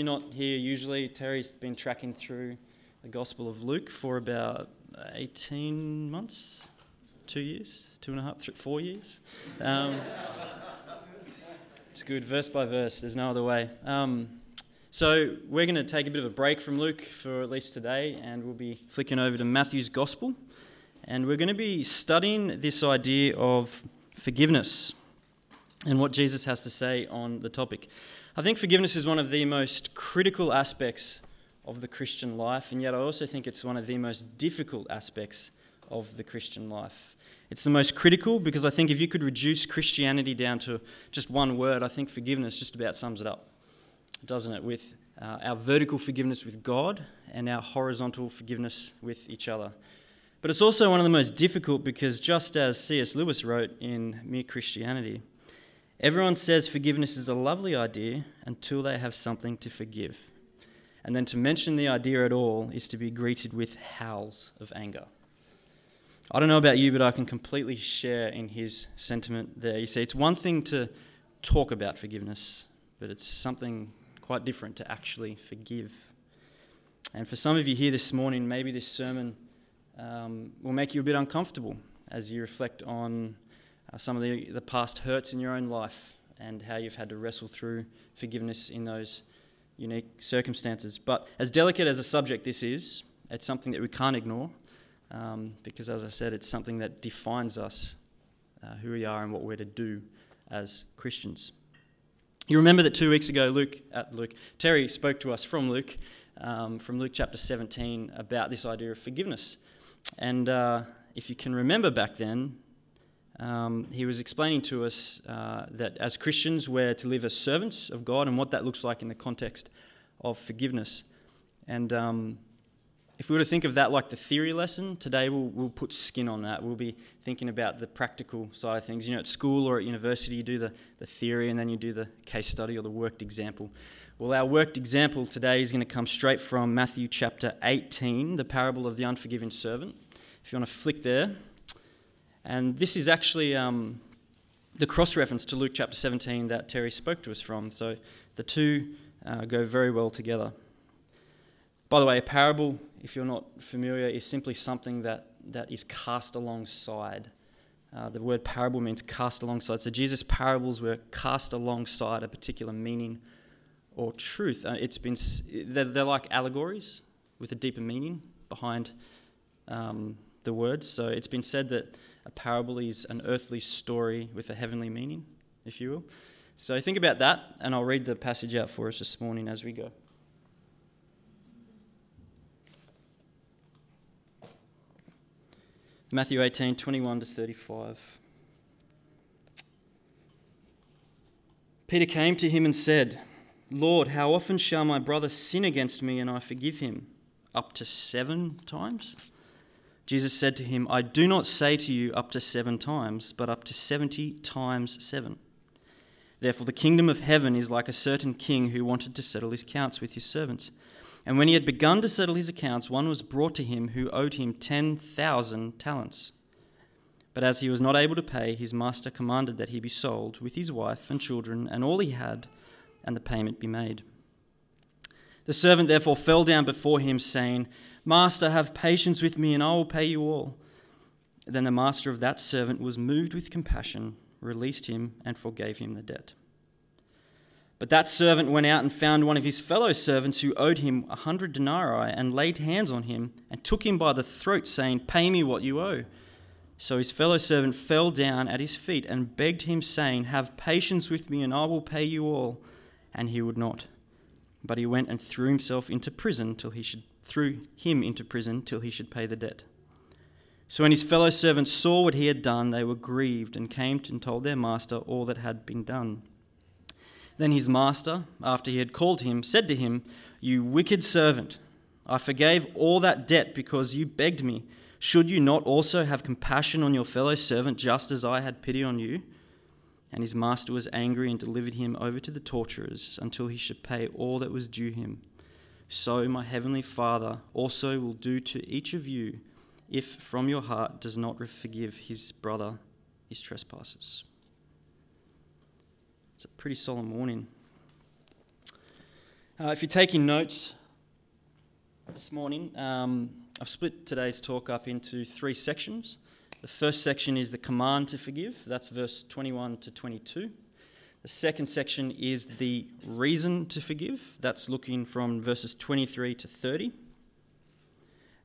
You're not here usually. Terry's been tracking through the Gospel of Luke for about 18 months, two years, two and a half, three, four years. Um, it's good, verse by verse. There's no other way. Um, so we're going to take a bit of a break from Luke for at least today, and we'll be flicking over to Matthew's Gospel, and we're going to be studying this idea of forgiveness and what Jesus has to say on the topic. I think forgiveness is one of the most critical aspects of the Christian life, and yet I also think it's one of the most difficult aspects of the Christian life. It's the most critical because I think if you could reduce Christianity down to just one word, I think forgiveness just about sums it up, doesn't it? With uh, our vertical forgiveness with God and our horizontal forgiveness with each other. But it's also one of the most difficult because, just as C.S. Lewis wrote in Mere Christianity, everyone says forgiveness is a lovely idea until they have something to forgive. And then to mention the idea at all is to be greeted with howls of anger. I don't know about you, but I can completely share in his sentiment there. You see, it's one thing to talk about forgiveness, but it's something quite different to actually forgive. And for some of you here this morning, maybe this sermon um, will make you a bit uncomfortable as you reflect on uh, some of the, the past hurts in your own life and how you've had to wrestle through forgiveness in those unique circumstances. But as delicate as a subject this is, it's something that we can't ignore um, because, as I said, it's something that defines us, uh, who we are, and what we're to do as Christians. You remember that two weeks ago, Luke, at Luke, Terry spoke to us from Luke, um, from Luke chapter 17, about this idea of forgiveness. And uh, if you can remember back then, um, he was explaining to us uh, that as Christians, we're to live as servants of God and what that looks like in the context of forgiveness. And um, if we were to think of that like the theory lesson, today we'll, we'll put skin on that. We'll be thinking about the practical side of things. You know, at school or at university, you do the, the theory and then you do the case study or the worked example. Well, our worked example today is going to come straight from Matthew chapter 18, the parable of the unforgiving servant. If you want to flick there. And this is actually um, the cross reference to Luke chapter 17 that Terry spoke to us from. So the two uh, go very well together. By the way, a parable, if you're not familiar, is simply something that, that is cast alongside. Uh, the word parable means cast alongside. So Jesus' parables were cast alongside a particular meaning or truth. Uh, it's been they're, they're, like allegories with a deeper meaning behind um, the words. So it's been said that a parable is an earthly story with a heavenly meaning, if you will. So think about that, and I'll read the passage out for us this morning as we go. Matthew 18, 21 to 35. Peter came to him and said, Lord, how often shall my brother sin against me and I forgive him? Up to seven times? Jesus said to him, I do not say to you up to seven times, but up to seventy times seven. Therefore, the kingdom of heaven is like a certain king who wanted to settle his accounts with his servants. And when he had begun to settle his accounts, one was brought to him who owed him 10,000 talents. But as he was not able to pay, his master commanded that he be sold with his wife and children and all he had, and the payment be made. The servant therefore fell down before him, saying, Master, have patience with me, and I will pay you all. Then the master of that servant was moved with compassion, released him, and forgave him the debt. But that servant went out and found one of his fellow servants who owed him a hundred denarii and laid hands on him and took him by the throat, saying, Pay me what you owe. So his fellow servant fell down at his feet and begged him, saying, Have patience with me, and I will pay you all. And he would not. But he went and threw himself into prison till he should threw him into prison till he should pay the debt. So when his fellow servants saw what he had done, they were grieved and came and told their master all that had been done. Then his master, after he had called him, said to him, You wicked servant, I forgave all that debt because you begged me. Should you not also have compassion on your fellow servant just as I had pity on you? And his master was angry and delivered him over to the torturers until he should pay all that was due him. So my heavenly Father also will do to each of you if from your heart does not forgive his brother his trespasses. It's a pretty solemn warning. Uh, if you're taking notes this morning, um, I've split today's talk up into three sections. The first section is the command to forgive, that's verse 21 to 22. The second section is the reason to forgive, that's looking from verses 23 to 30.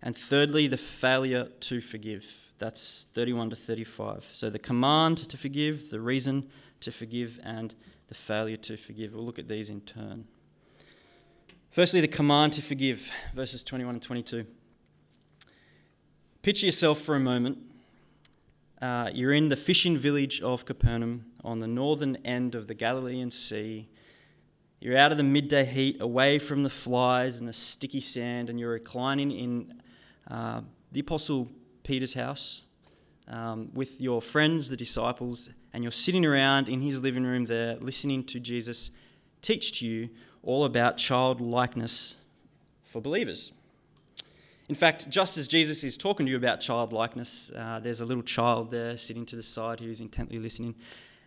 And thirdly, the failure to forgive, that's 31 to 35. So the command to forgive, the reason to forgive, and the failure to forgive. We'll look at these in turn. Firstly, the command to forgive, verses 21 and 22. Picture yourself for a moment. Uh, you're in the fishing village of Capernaum on the northern end of the Galilean Sea. You're out of the midday heat, away from the flies and the sticky sand, and you're reclining in uh, the Apostle Peter's house um, with your friends, the disciples, and you're sitting around in his living room there listening to Jesus teach to you all about childlikeness for believers. In fact, just as Jesus is talking to you about childlikeness, uh, there's a little child there sitting to the side who's intently listening.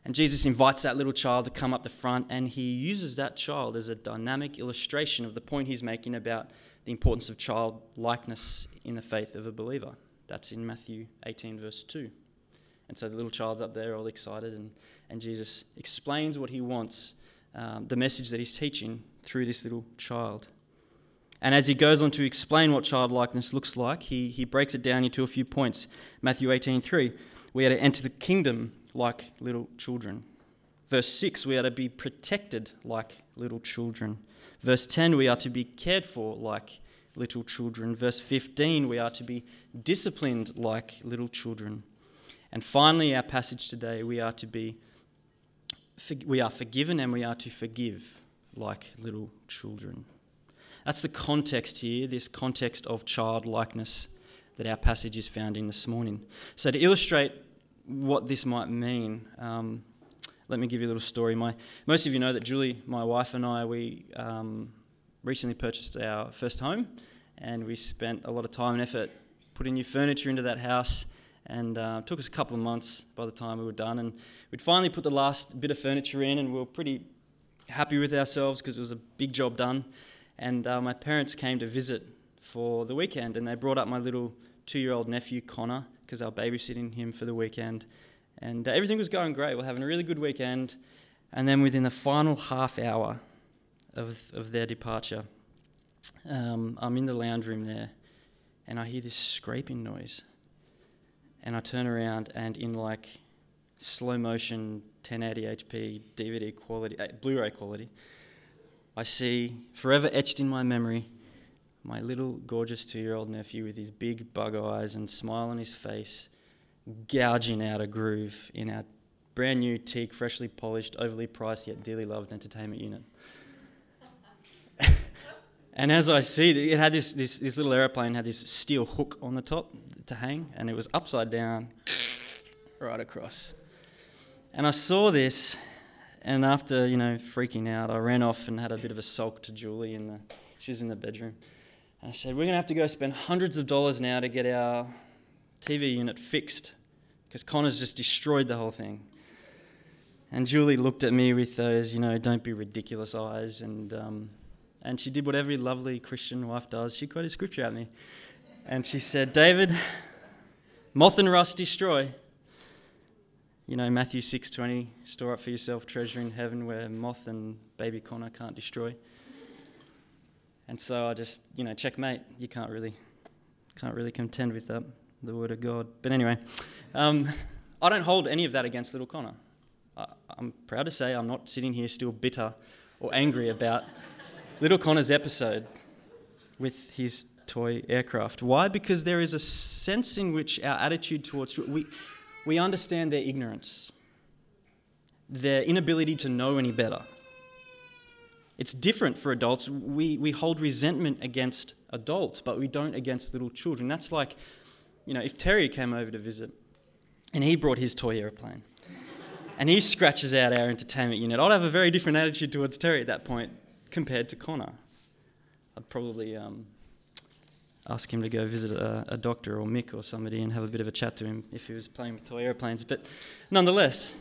And Jesus invites that little child to come up the front, and he uses that child as a dynamic illustration of the point he's making about the importance of childlikeness in the faith of a believer. That's in Matthew 18, verse 2. And so the little child's up there all excited, and, and Jesus explains what he wants, um, the message that he's teaching through this little child. And as he goes on to explain what childlikeness looks like, he, he breaks it down into a few points. Matthew 18:3, we are to enter the kingdom like little children. Verse 6, we are to be protected like little children. Verse 10, we are to be cared for like little children. Verse 15, we are to be disciplined like little children. And finally, our passage today, we are to be we are forgiven and we are to forgive like little children. That's the context here, this context of childlikeness that our passage is found in this morning. So, to illustrate what this might mean, um, let me give you a little story. My, most of you know that Julie, my wife, and I, we um, recently purchased our first home and we spent a lot of time and effort putting new furniture into that house. And uh, took us a couple of months by the time we were done. And we'd finally put the last bit of furniture in, and we were pretty happy with ourselves because it was a big job done. And uh, my parents came to visit for the weekend, and they brought up my little two year old nephew, Connor, because I was babysitting him for the weekend. And uh, everything was going great. We're having a really good weekend. And then within the final half hour of, of their departure, um, I'm in the lounge room there and I hear this scraping noise. And I turn around and in like slow motion 1080p DVD quality, uh, Blu ray quality, I see forever etched in my memory my little gorgeous two year old nephew with his big bug eyes and smile on his face, gouging out a groove in our brand new teak, freshly polished, overly priced yet dearly loved entertainment unit. And as I see it, had this, this, this little aeroplane had this steel hook on the top to hang, and it was upside down, right across. And I saw this, and after you know freaking out, I ran off and had a bit of a sulk to Julie in the she was in the bedroom. And I said, "We're gonna have to go spend hundreds of dollars now to get our TV unit fixed, because Connor's just destroyed the whole thing." And Julie looked at me with those, you know, don't be ridiculous eyes, and um, and she did what every lovely Christian wife does. She quoted scripture at me. And she said, David, moth and rust destroy. You know, Matthew 6.20, store up for yourself treasure in heaven where moth and baby Connor can't destroy. And so I just, you know, checkmate. You can't really, can't really contend with that, the word of God. But anyway, um, I don't hold any of that against little Connor. I, I'm proud to say I'm not sitting here still bitter or angry about little Connor's episode with his toy aircraft. Why? Because there is a sense in which our attitude towards we we understand their ignorance, their inability to know any better. It's different for adults. We, we hold resentment against adults, but we don't against little children. That's like, you know, if Terry came over to visit and he brought his toy airplane and he scratches out our entertainment unit, I'd have a very different attitude towards Terry at that point compared to Connor. I'd probably um, ask him to go visit a, a, doctor or Mick or somebody and have a bit of a chat to him if he was playing with toy airplanes. But nonetheless,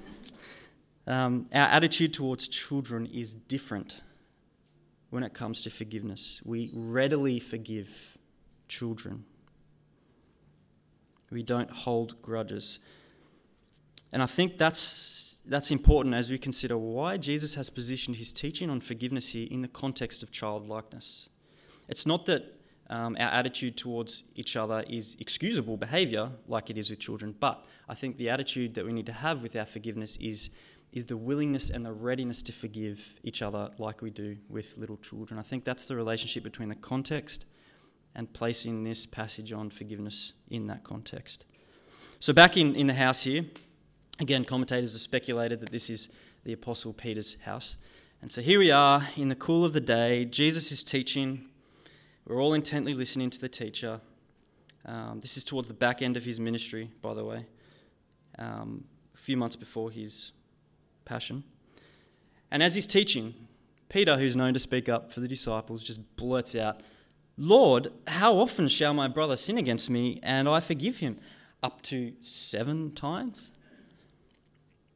um, our attitude towards children is different. when it comes to forgiveness. We readily forgive children. We don't hold grudges. And I think that's, that's important as we consider why Jesus has positioned his teaching on forgiveness here in the context of childlikeness. It's not that um, our attitude towards each other is excusable behavior like it is with children, but I think the attitude that we need to have with our forgiveness is, is the willingness and the readiness to forgive each other like we do with little children. I think that's the relationship between the context and placing this passage on forgiveness in that context. So, back in, in the house here, again, commentators have speculated that this is the Apostle Peter's house. And so here we are in the cool of the day. Jesus is teaching. We're all intently listening to the teacher. Um, this is towards the back end of his ministry, by the way, um, a few months before his passion. And as he's teaching, Peter, who's known to speak up for the disciples, just blurts out, Lord, how often shall my brother sin against me and I forgive him? Up to seven times?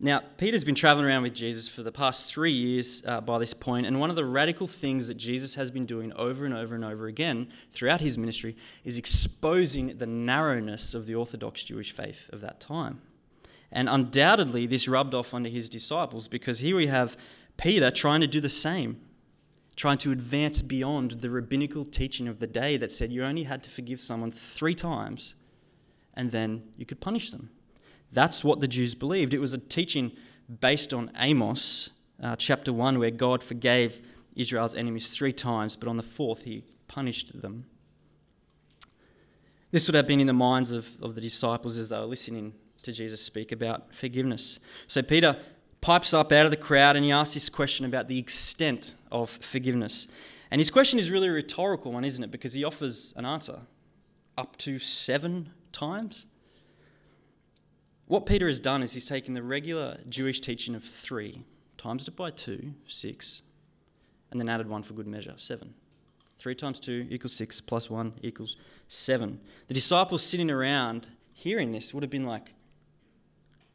Now, Peter's been traveling around with Jesus for the past three years uh, by this point, and one of the radical things that Jesus has been doing over and over and over again throughout his ministry is exposing the narrowness of the Orthodox Jewish faith of that time. And undoubtedly, this rubbed off onto his disciples because here we have Peter trying to do the same trying to advance beyond the rabbinical teaching of the day that said you only had to forgive someone three times and then you could punish them. That's what the Jews believed. It was a teaching based on Amos uh, chapter 1, where God forgave Israel's enemies three times, but on the fourth, he punished them. This would have been in the minds of, of the disciples as they were listening to Jesus speak about forgiveness. So Peter pipes up out of the crowd and he asks this question about the extent of forgiveness. And his question is really a rhetorical one, isn't it? Because he offers an answer up to seven times. What Peter has done is he's taken the regular Jewish teaching of three, times it by two, six, and then added one for good measure, seven. Three times two equals six, plus one equals seven. The disciples sitting around hearing this would have been like,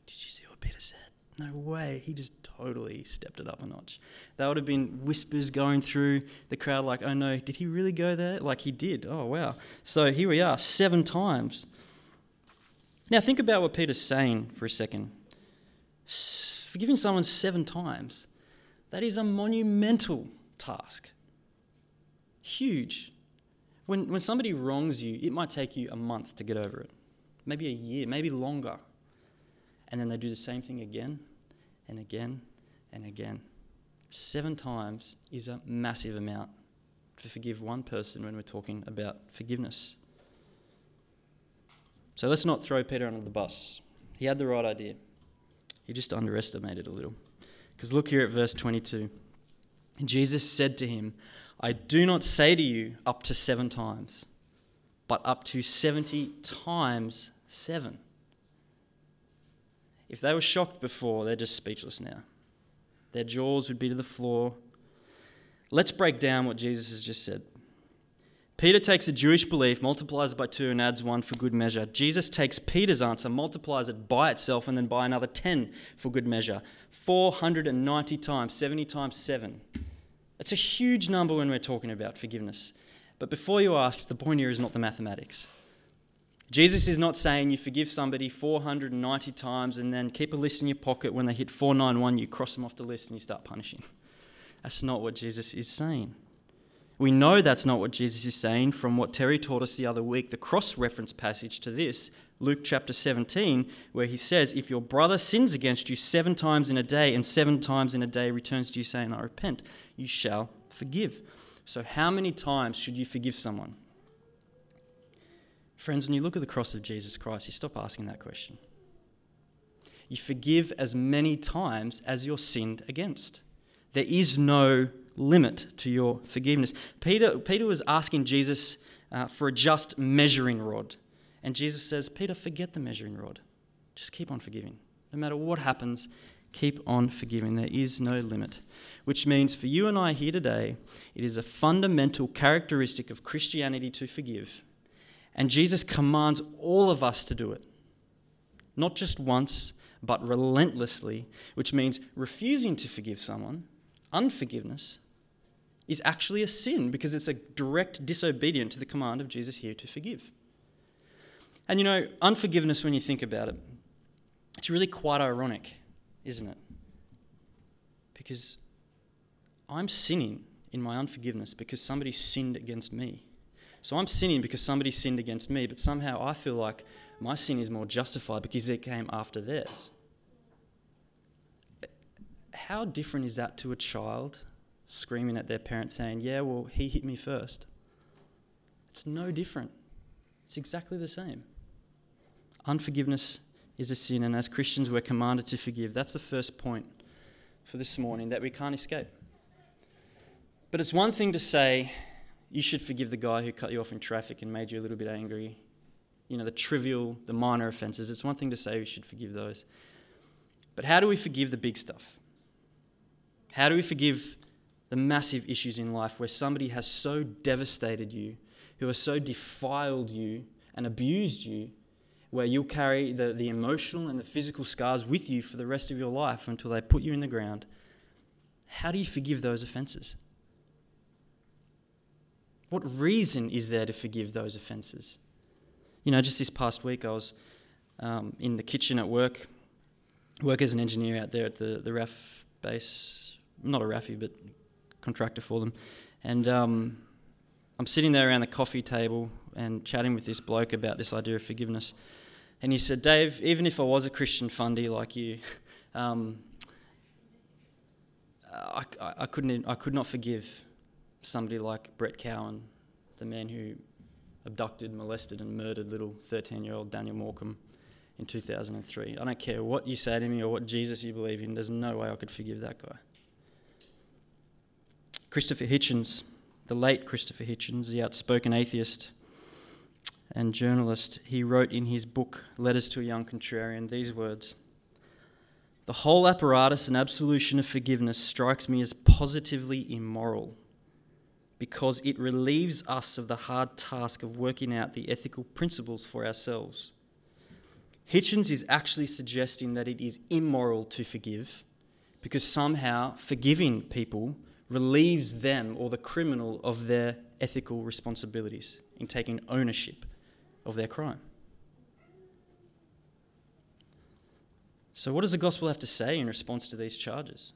Did you see what Peter said? No way. He just totally stepped it up a notch. That would have been whispers going through the crowd, like, oh no, did he really go there? Like he did. Oh, wow. So here we are, seven times. Now think about what Peter's saying for a second. Forgiving someone seven times, that is a monumental task. Huge. When, when somebody wrongs you, it might take you a month to get over it, maybe a year, maybe longer and then they do the same thing again and again and again. Seven times is a massive amount to forgive one person when we're talking about forgiveness. So let's not throw Peter under the bus. He had the right idea. He just underestimated a little. Because look here at verse 22. Jesus said to him, I do not say to you up to seven times, but up to 70 times seven. If they were shocked before, they're just speechless now. Their jaws would be to the floor. Let's break down what Jesus has just said. Peter takes a Jewish belief, multiplies it by two, and adds one for good measure. Jesus takes Peter's answer, multiplies it by itself, and then by another 10 for good measure. 490 times, 70 times 7. It's a huge number when we're talking about forgiveness. But before you ask, the point here is not the mathematics. Jesus is not saying you forgive somebody 490 times and then keep a list in your pocket. When they hit 491, you cross them off the list and you start punishing. That's not what Jesus is saying. We know that's not what Jesus is saying from what Terry taught us the other week, the cross reference passage to this, Luke chapter 17, where he says, If your brother sins against you seven times in a day and seven times in a day returns to you saying, I repent, you shall forgive. So, how many times should you forgive someone? Friends, when you look at the cross of Jesus Christ, you stop asking that question. You forgive as many times as you're sinned against. There is no limit to your forgiveness. Peter, Peter was asking Jesus uh, for a just measuring rod. And Jesus says, Peter, forget the measuring rod. Just keep on forgiving. No matter what happens, keep on forgiving. There is no limit. Which means for you and I here today, it is a fundamental characteristic of Christianity to forgive. And Jesus commands all of us to do it. Not just once, but relentlessly, which means refusing to forgive someone, unforgiveness, is actually a sin because it's a direct disobedience to the command of Jesus here to forgive. And you know, unforgiveness, when you think about it, it's really quite ironic, isn't it? Because I'm sinning in my unforgiveness because somebody sinned against me. So I'm sinning because somebody sinned against me, but somehow I feel like my sin is more justified because it came after theirs. How different is that to a child screaming at their parents saying, Yeah, well, he hit me first? It's no different. It's exactly the same. Unforgiveness is a sin, and as Christians, we're commanded to forgive. That's the first point for this morning that we can't escape. But it's one thing to say, you should forgive the guy who cut you off in traffic and made you a little bit angry. You know, the trivial, the minor offenses. It's one thing to say we should forgive those. But how do we forgive the big stuff? How do we forgive the massive issues in life where somebody has so devastated you, who has so defiled you and abused you, where you'll carry the, the emotional and the physical scars with you for the rest of your life until they put you in the ground? How do you forgive those offenses? What reason is there to forgive those offences? You know, just this past week, I was um, in the kitchen at work, work as an engineer out there at the, the RAAF base, not a RAAFie, but contractor for them. And um, I'm sitting there around the coffee table and chatting with this bloke about this idea of forgiveness. And he said, Dave, even if I was a Christian fundy like you, um, I, I, couldn't, I could not forgive somebody like Brett Cowan, the man who abducted, molested, and murdered little 13 year old Daniel Morcombe in 2003. I don't care what you say to me or what Jesus you believe in, there's no way I could forgive that guy. Christopher Hitchens, the late Christopher Hitchens, the outspoken atheist and journalist, he wrote in his book, Letters to a Young Contrarian, these words The whole apparatus and absolution of forgiveness strikes me as positively immoral because it relieves us of the hard task of working out the ethical principles for ourselves. Hitchens is actually suggesting that it is immoral to forgive because somehow forgiving people relieves them or the criminal of their ethical responsibilities in taking ownership of their crime. So, what does the gospel have to say in response to these charges?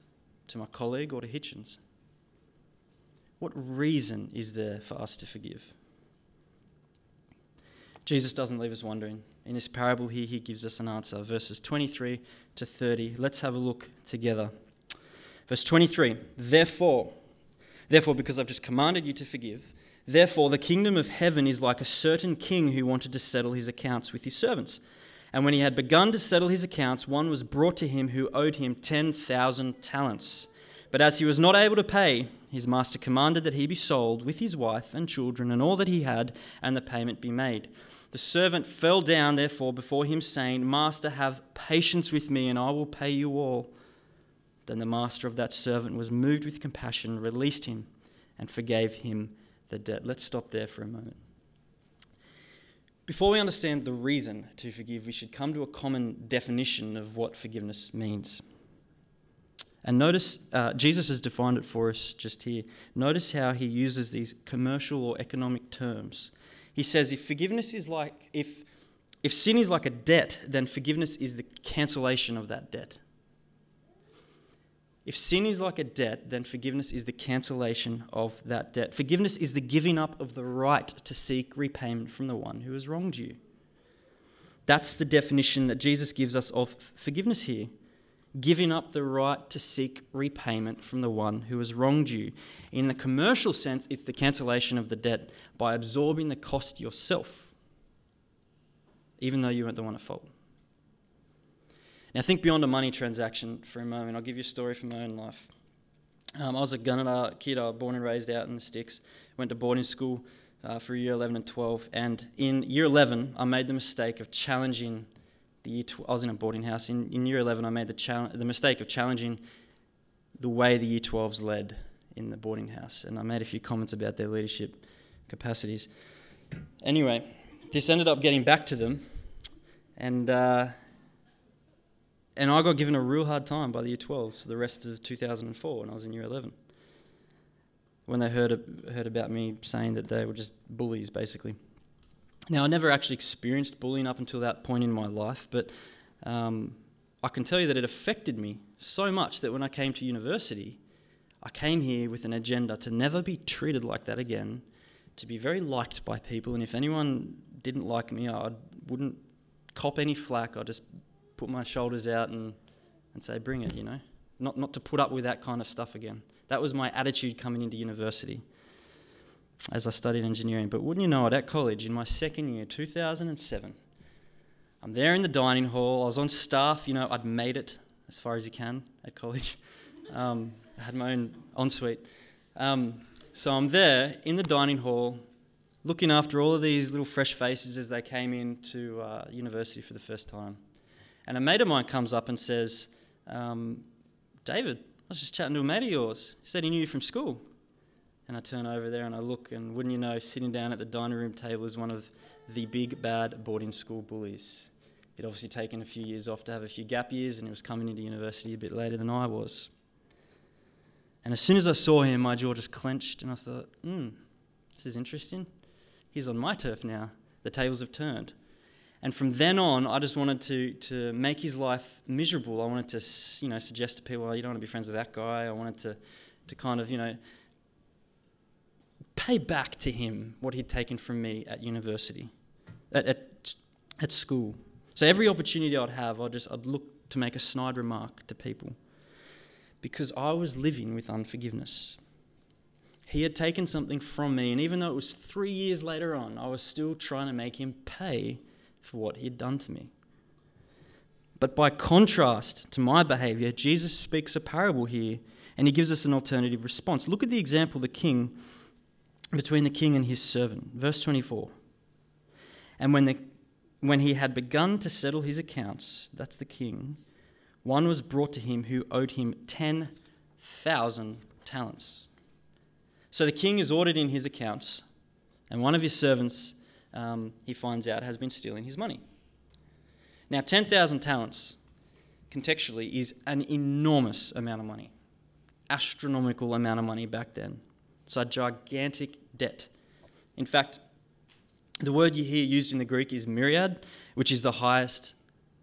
To my colleague or to Hitchens? What reason is there for us to forgive? Jesus doesn't leave us wondering. In this parable here, he gives us an answer. Verses 23 to 30. Let's have a look together. Verse 23 Therefore, therefore, because I've just commanded you to forgive, therefore the kingdom of heaven is like a certain king who wanted to settle his accounts with his servants. And when he had begun to settle his accounts, one was brought to him who owed him 10,000 talents. But as he was not able to pay, his master commanded that he be sold with his wife and children and all that he had, and the payment be made. The servant fell down, therefore, before him, saying, Master, have patience with me, and I will pay you all. Then the master of that servant was moved with compassion, released him, and forgave him the debt. Let's stop there for a moment. Before we understand the reason to forgive, we should come to a common definition of what forgiveness means. And notice, uh, Jesus has defined it for us just here. Notice how he uses these commercial or economic terms. He says, if forgiveness is like, if, if sin is like a debt, then forgiveness is the cancellation of that debt. If sin is like a debt, then forgiveness is the cancellation of that debt. Forgiveness is the giving up of the right to seek repayment from the one who has wronged you. That's the definition that Jesus gives us of forgiveness here giving up the right to seek repayment from the one who has wronged you. In the commercial sense, it's the cancellation of the debt by absorbing the cost yourself, even though you weren't the one at fault. Now, think beyond a money transaction for a moment. I'll give you a story from my own life. Um, I was a Gunnedah kid, I was born and raised out in the sticks, went to boarding school uh, for year 11 and 12, and in year 11, I made the mistake of challenging the year tw- I was in a boarding house. In, in year 11, I made the, chal- the mistake of challenging the way the year 12s led in the boarding house. And I made a few comments about their leadership capacities. Anyway, this ended up getting back to them. And, uh, and I got given a real hard time by the year 12s for the rest of 2004 when I was in year 11. when they heard heard about me saying that they were just bullies, basically. Now, I never actually experienced bullying up until that point in my life, but um, I can tell you that it affected me so much that when I came to university, I came here with an agenda to never be treated like that again, to be very liked by people, and if anyone didn't like me, I wouldn't cop any flack. I'd just put my shoulders out and, and say, bring it, you know? Not, not to put up with that kind of stuff again. That was my attitude coming into university as I studied engineering. But wouldn't you know it, at college in my second year, 2007, I'm there in the dining hall. I was on staff, you know, I'd made it as far as you can at college. Um, I had my own ensuite. Um, so I'm there in the dining hall, looking after all of these little fresh faces as they came into uh, university for the first time. And a mate of mine comes up and says, um, David, I was just chatting to a mate of yours. He said he knew you from school. And I turn over there and I look, and wouldn't you know, sitting down at the dining room table is one of the big bad boarding school bullies. He'd obviously taken a few years off to have a few gap years, and he was coming into university a bit later than I was. And as soon as I saw him, my jaw just clenched, and I thought, hmm, this is interesting. He's on my turf now. The tables have turned. And from then on, I just wanted to, to make his life miserable. I wanted to, you know, suggest to people, oh, you don't want to be friends with that guy. I wanted to, to kind of, you know, pay back to him what he'd taken from me at university, at, at, at school. So every opportunity I'd have, I'd just I'd look to make a snide remark to people because I was living with unforgiveness. He had taken something from me, and even though it was three years later on, I was still trying to make him pay for what he had done to me. But by contrast to my behavior, Jesus speaks a parable here, and he gives us an alternative response. Look at the example the king between the king and his servant. Verse 24. And when, the, when he had begun to settle his accounts, that's the king, one was brought to him who owed him 10,000 talents. So the king is ordered in his accounts, and one of his servants, um, he finds out, has been stealing his money. Now, 10,000 talents, contextually, is an enormous amount of money, astronomical amount of money back then. It's a gigantic debt. In fact, the word you hear used in the Greek is myriad, which is the highest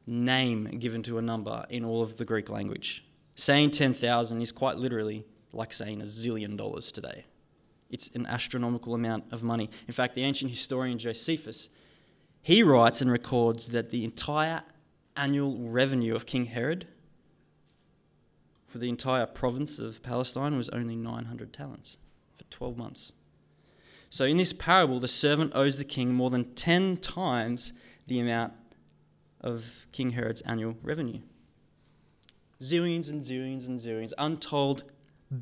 name given to a number in all of the Greek language. Saying 10,000 is quite literally like saying a zillion dollars today. It's an astronomical amount of money. In fact, the ancient historian Josephus, he writes and records that the entire annual revenue of King Herod for the entire province of Palestine was only 900 talents for 12 months. So, in this parable, the servant owes the king more than 10 times the amount of King Herod's annual revenue. Zillions and zillions and zillions, untold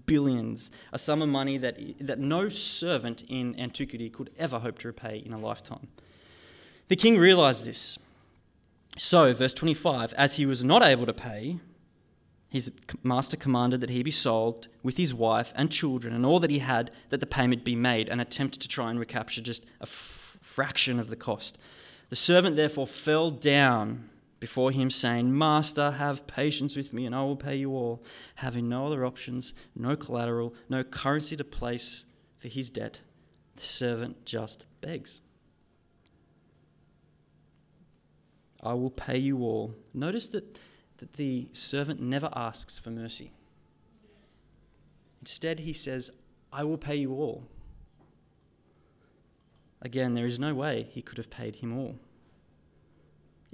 billions, a sum of money that, that no servant in antiquity could ever hope to repay in a lifetime. The king realized this. So, verse 25, as he was not able to pay, his master commanded that he be sold with his wife and children and all that he had, that the payment be made, and attempt to try and recapture just a f- fraction of the cost. The servant therefore fell down before him, saying, Master, have patience with me, and I will pay you all. Having no other options, no collateral, no currency to place for his debt, the servant just begs. I will pay you all. Notice that that the servant never asks for mercy. Instead, he says, I will pay you all. Again, there is no way he could have paid him all.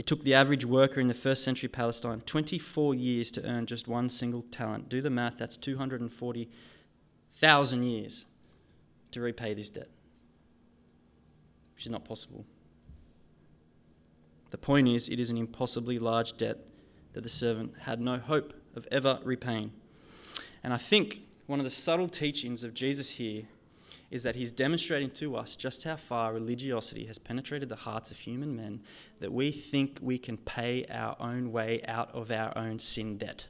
It took the average worker in the first century Palestine 24 years to earn just one single talent. Do the math, that's 240,000 years to repay this debt, which is not possible. The point is, it is an impossibly large debt that the servant had no hope of ever repaying. And I think one of the subtle teachings of Jesus here is that he's demonstrating to us just how far religiosity has penetrated the hearts of human men that we think we can pay our own way out of our own sin debt.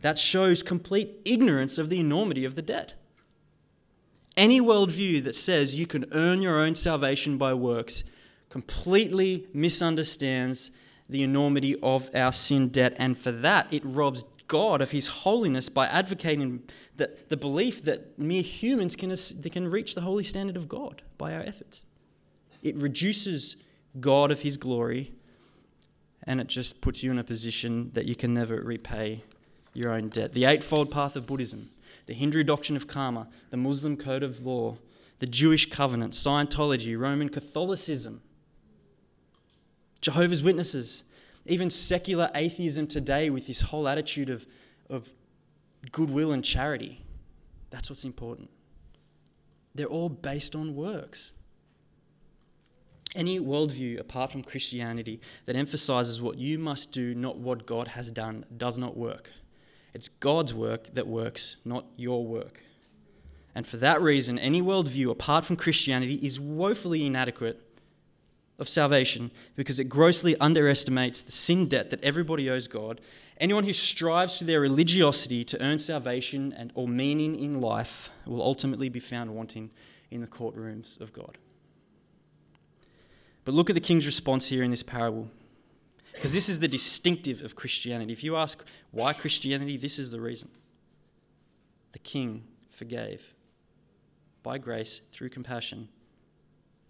That shows complete ignorance of the enormity of the debt. Any worldview that says you can earn your own salvation by works completely misunderstands the enormity of our sin debt, and for that, it robs God, of His holiness, by advocating that the belief that mere humans can, they can reach the holy standard of God by our efforts. It reduces God of His glory and it just puts you in a position that you can never repay your own debt. The Eightfold Path of Buddhism, the Hindu doctrine of karma, the Muslim code of law, the Jewish covenant, Scientology, Roman Catholicism, Jehovah's Witnesses, even secular atheism today with this whole attitude of, of goodwill and charity. That's what's important. They're all based on works. Any worldview apart from Christianity that emphasizes what you must do, not what God has done, does not work. It's God's work that works, not your work. And for that reason, any worldview apart from Christianity is woefully inadequate of salvation because it grossly underestimates the sin debt that everybody owes God. Anyone who strives through their religiosity to earn salvation and or meaning in life will ultimately be found wanting in the courtrooms of God. But look at the king's response here in this parable. Because this is the distinctive of Christianity. If you ask why Christianity, this is the reason. The king forgave by grace through compassion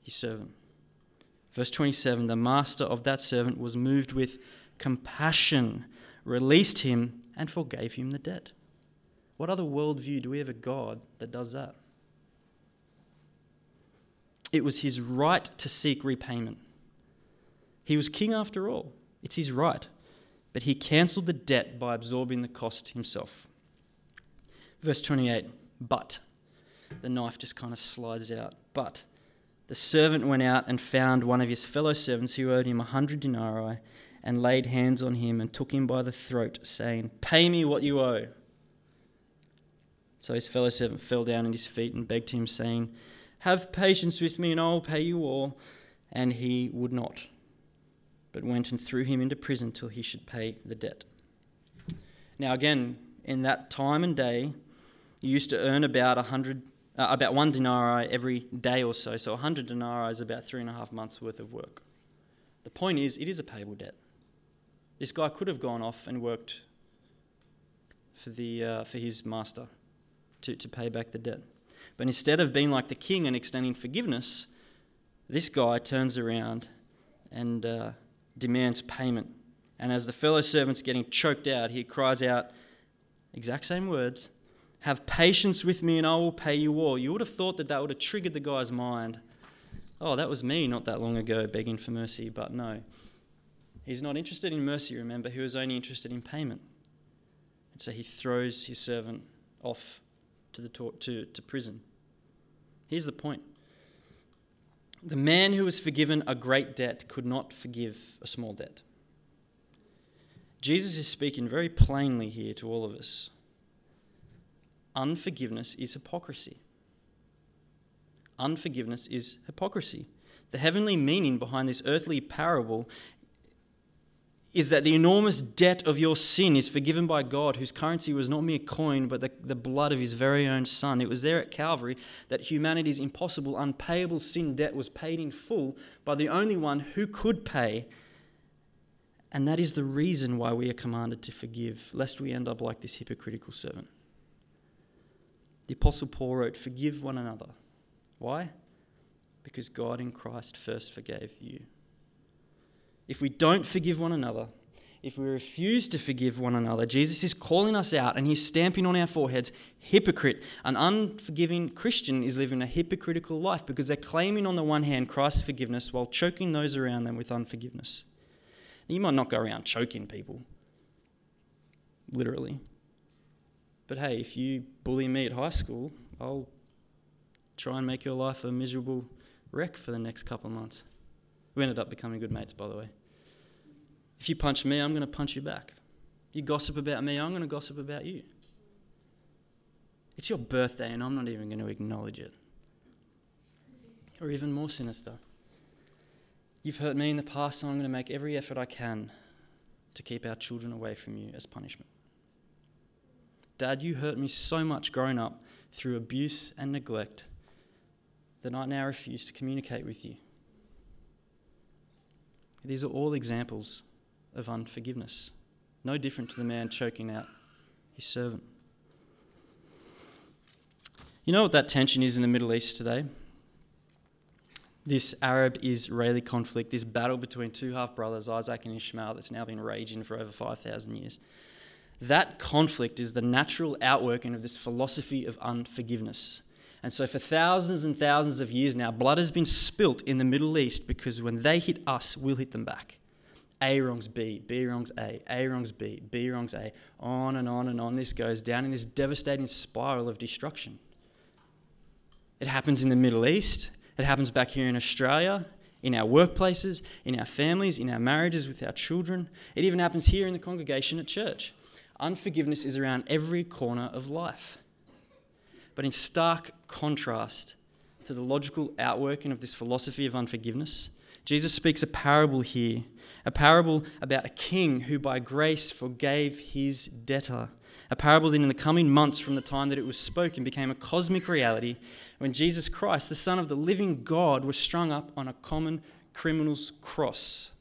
his servant. Verse 27 the master of that servant was moved with compassion, released him, and forgave him the debt. What other worldview do we have a God that does that? It was his right to seek repayment. He was king after all. It's his right. But he cancelled the debt by absorbing the cost himself. Verse 28 But, the knife just kind of slides out. But the servant went out and found one of his fellow servants who owed him a hundred denarii and laid hands on him and took him by the throat, saying, Pay me what you owe. So his fellow servant fell down at his feet and begged him, saying, have patience with me, and I will pay you all. And he would not, but went and threw him into prison till he should pay the debt. Now, again, in that time and day, you used to earn about a hundred, uh, about one denarii every day or so. So a hundred denarii is about three and a half months worth of work. The point is, it is a payable debt. This guy could have gone off and worked for the uh, for his master to, to pay back the debt. But instead of being like the king and extending forgiveness, this guy turns around and uh, demands payment. And as the fellow servant's getting choked out, he cries out, exact same words, Have patience with me and I will pay you all. You would have thought that that would have triggered the guy's mind. Oh, that was me not that long ago begging for mercy, but no. He's not interested in mercy, remember, he was only interested in payment. And so he throws his servant off to, the to, to prison. Here's the point the man who was forgiven a great debt could not forgive a small debt. Jesus is speaking very plainly here to all of us. Unforgiveness is hypocrisy. Unforgiveness is hypocrisy. The heavenly meaning behind this earthly parable is that the enormous debt of your sin is forgiven by God, whose currency was not mere coin, but the, the blood of his very own Son. It was there at Calvary that humanity's impossible, unpayable sin debt was paid in full by the only one who could pay. And that is the reason why we are commanded to forgive, lest we end up like this hypocritical servant. The Apostle Paul wrote, Forgive one another. Why? Because God in Christ first forgave you if we don't forgive one another, if we refuse to forgive one another, Jesus is calling us out and he's stamping on our foreheads, hypocrite. An unforgiving Christian is living a hypocritical life because they're claiming, on the one hand, Christ's forgiveness while choking those around them with unforgiveness. You might not go around choking people, literally. But hey, if you bully me at high school, I'll try and make your life a miserable wreck for the next couple of months. We ended up becoming good mates, by the way. If you punch me, I'm going to punch you back. You gossip about me, I'm going to gossip about you. It's your birthday, and I'm not even going to acknowledge it. Or even more sinister. You've hurt me in the past, so I'm going to make every effort I can to keep our children away from you as punishment. Dad, you hurt me so much growing up through abuse and neglect that I now refuse to communicate with you. These are all examples of unforgiveness, no different to the man choking out his servant. You know what that tension is in the Middle East today? This Arab Israeli conflict, this battle between two half brothers, Isaac and Ishmael, that's now been raging for over 5,000 years. That conflict is the natural outworking of this philosophy of unforgiveness. And so, for thousands and thousands of years now, blood has been spilt in the Middle East because when they hit us, we'll hit them back. A wrongs B, B wrongs A, A wrongs B, B wrongs A. On and on and on this goes down in this devastating spiral of destruction. It happens in the Middle East, it happens back here in Australia, in our workplaces, in our families, in our marriages with our children. It even happens here in the congregation at church. Unforgiveness is around every corner of life. But in stark contrast to the logical outworking of this philosophy of unforgiveness, Jesus speaks a parable here, a parable about a king who by grace forgave his debtor. A parable that in the coming months from the time that it was spoken became a cosmic reality when Jesus Christ, the Son of the living God, was strung up on a common criminal's cross.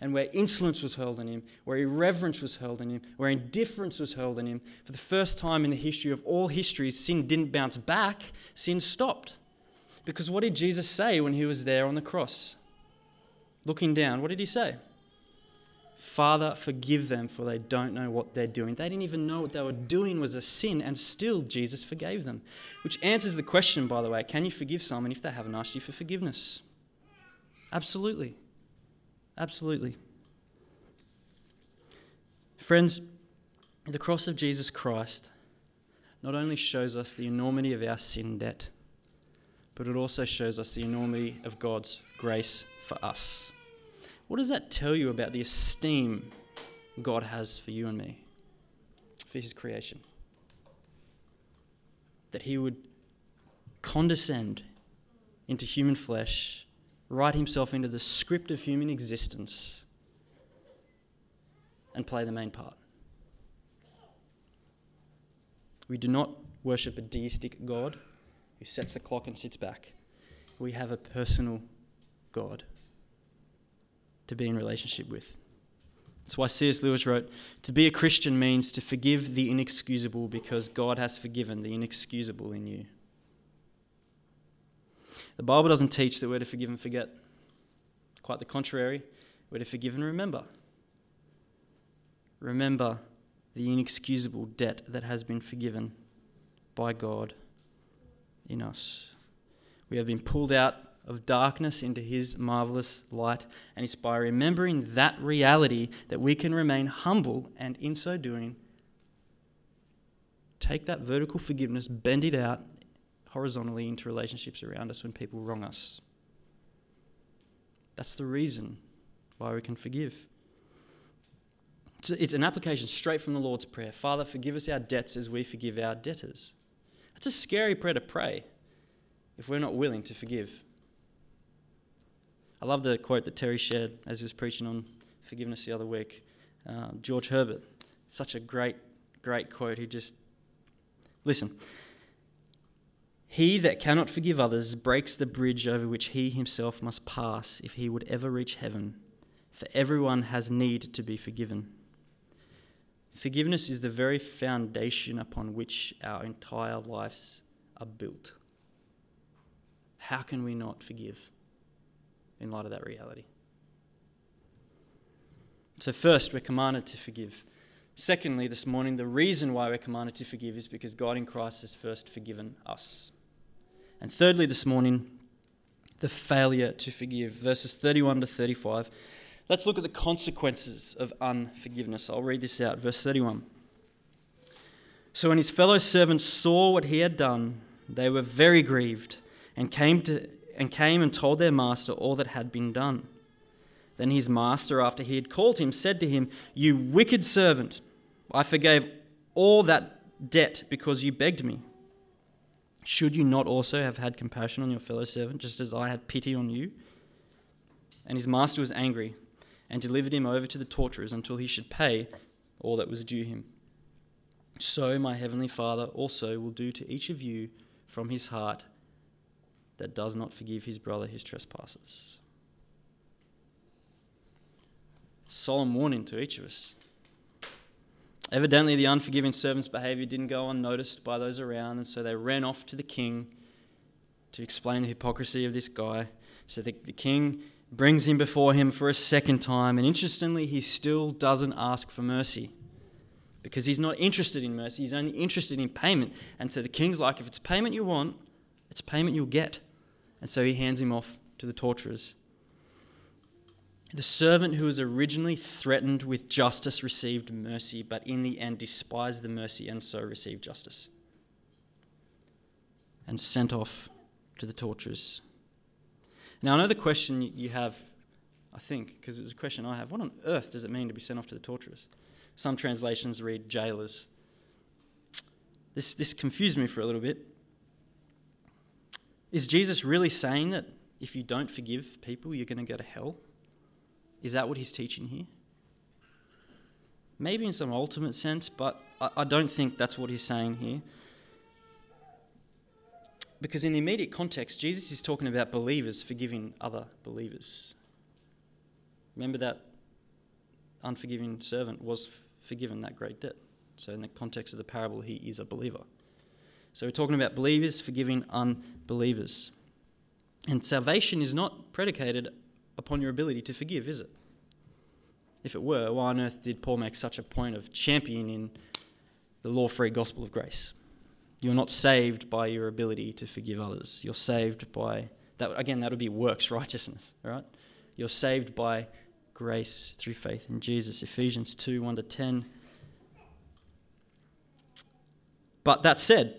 And where insolence was hurled on him, where irreverence was hurled on him, where indifference was hurled on him, for the first time in the history of all history, sin didn't bounce back, sin stopped. Because what did Jesus say when he was there on the cross? looking down, what did he say? Father, forgive them, for they don't know what they're doing. They didn't even know what they were doing was a sin, and still Jesus forgave them. Which answers the question, by the way can you forgive someone if they haven't asked you for forgiveness? Absolutely. Absolutely. Friends, the cross of Jesus Christ not only shows us the enormity of our sin debt, but it also shows us the enormity of God's grace for us. What does that tell you about the esteem God has for you and me, for His creation? That He would condescend into human flesh, write Himself into the script of human existence, and play the main part. We do not worship a deistic God who sets the clock and sits back. We have a personal God to be in relationship with. That's why C.S. Lewis wrote To be a Christian means to forgive the inexcusable because God has forgiven the inexcusable in you. The Bible doesn't teach that we're to forgive and forget. Quite the contrary, we're to forgive and remember. Remember the inexcusable debt that has been forgiven by God in us. We have been pulled out of darkness into his marvelous light. And it's by remembering that reality that we can remain humble and in so doing, take that vertical forgiveness, bend it out horizontally into relationships around us when people wrong us. That's the reason why we can forgive. It's an application straight from the Lord's Prayer Father, forgive us our debts as we forgive our debtors. That's a scary prayer to pray if we're not willing to forgive. I love the quote that Terry shared as he was preaching on forgiveness the other week. Uh, George Herbert, such a great, great quote. He just, listen. He that cannot forgive others breaks the bridge over which he himself must pass if he would ever reach heaven, for everyone has need to be forgiven. Forgiveness is the very foundation upon which our entire lives are built. How can we not forgive? in light of that reality. So, first, we're commanded to forgive. Secondly, this morning, the reason why we're commanded to forgive is because God in Christ has first forgiven us. And thirdly, this morning, the failure to forgive. Verses 31 to 35. Let's look at the consequences of unforgiveness. I'll read this out. Verse 31. So when his fellow servants saw what he had done, they were very grieved and came to and came and told their master all that had been done. Then his master, after he had called him, said to him, You wicked servant, I forgave all that debt because you begged me. Should you not also have had compassion on your fellow servant, just as I had pity on you? And his master was angry and delivered him over to the torturers until he should pay all that was due him. So my heavenly Father also will do to each of you from his heart that does not forgive his brother his trespasses. Solemn warning to each of us. Evidently, the unforgiving servant's behavior didn't go unnoticed by those around, and so they ran off to the king to explain the hypocrisy of this guy. So the, the king brings him before him for a second time, and interestingly, he still doesn't ask for mercy because he's not interested in mercy, he's only interested in payment. And so the king's like, if it's payment you want, it's payment you'll get. And so he hands him off to the torturers. The servant who was originally threatened with justice received mercy, but in the end despised the mercy and so received justice. And sent off to the torturers. Now, I know the question you have, I think, because it was a question I have what on earth does it mean to be sent off to the torturers? Some translations read jailers. This, this confused me for a little bit. Is Jesus really saying that if you don't forgive people, you're going to go to hell? Is that what he's teaching here? Maybe in some ultimate sense, but I, don't think that's what he's saying here. Because in the immediate context, Jesus is talking about believers forgiving other believers. Remember that unforgiving servant was forgiven that great debt. So, in the context of the parable, he is a believer. So, we're talking about believers forgiving unbelievers. And salvation is not predicated upon your ability to forgive, is it? If it were, why on earth did Paul make such a point of championing the law free gospel of grace? You're not saved by your ability to forgive others. You're saved by that again that would be works righteousness, right? You're saved by grace through faith in Jesus. Ephesians 2 1 to 10. But that said,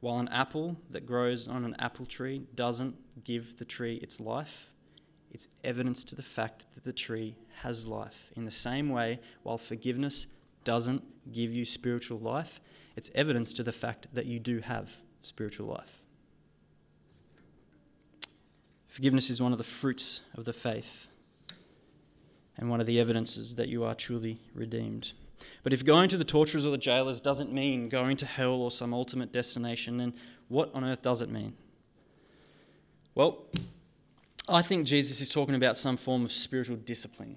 while an apple that grows on an apple tree doesn't give the tree its life, it's evidence to the fact that the tree has life. In the same way, while forgiveness doesn't give you spiritual life, it's evidence to the fact that you do have spiritual life. Forgiveness is one of the fruits of the faith and one of the evidences that you are truly redeemed. But if going to the torturers or the jailers doesn't mean going to hell or some ultimate destination, then what on earth does it mean? Well, I think Jesus is talking about some form of spiritual discipline.